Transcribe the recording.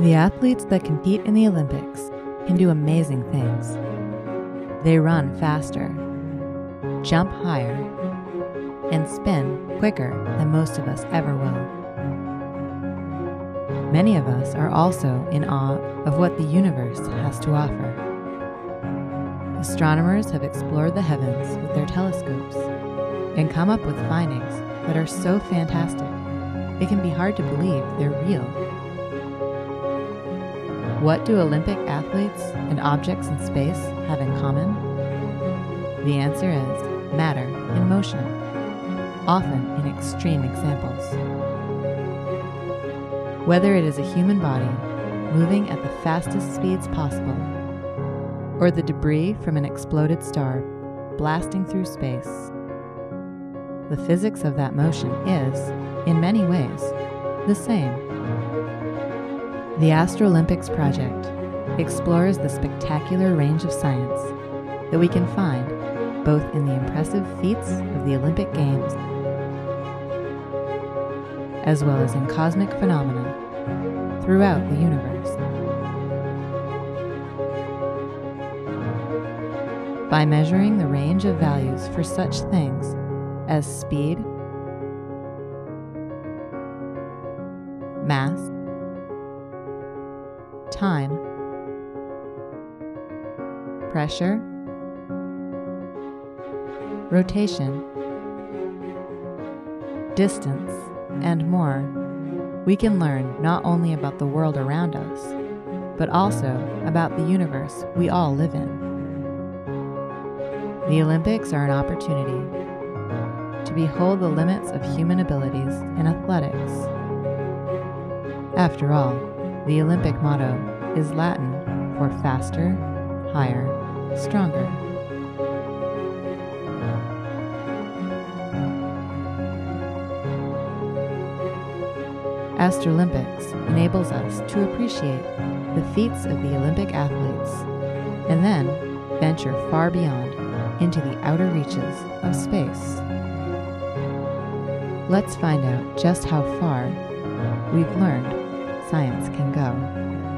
The athletes that compete in the Olympics can do amazing things. They run faster, jump higher, and spin quicker than most of us ever will. Many of us are also in awe of what the universe has to offer. Astronomers have explored the heavens with their telescopes and come up with findings that are so fantastic it can be hard to believe they're real. What do Olympic athletes and objects in space have in common? The answer is matter in motion, often in extreme examples. Whether it is a human body moving at the fastest speeds possible, or the debris from an exploded star blasting through space, the physics of that motion is, in many ways, the same. The Astrolympics Project explores the spectacular range of science that we can find both in the impressive feats of the Olympic Games as well as in cosmic phenomena throughout the universe. By measuring the range of values for such things as speed, mass, time, pressure, rotation, distance, and more, we can learn not only about the world around us, but also about the universe we all live in. The Olympics are an opportunity to behold the limits of human abilities in athletics. After all, the Olympic motto is Latin for faster, higher, stronger. Astrolympics enables us to appreciate the feats of the Olympic athletes and then venture far beyond into the outer reaches of space. Let's find out just how far we've learned science can go.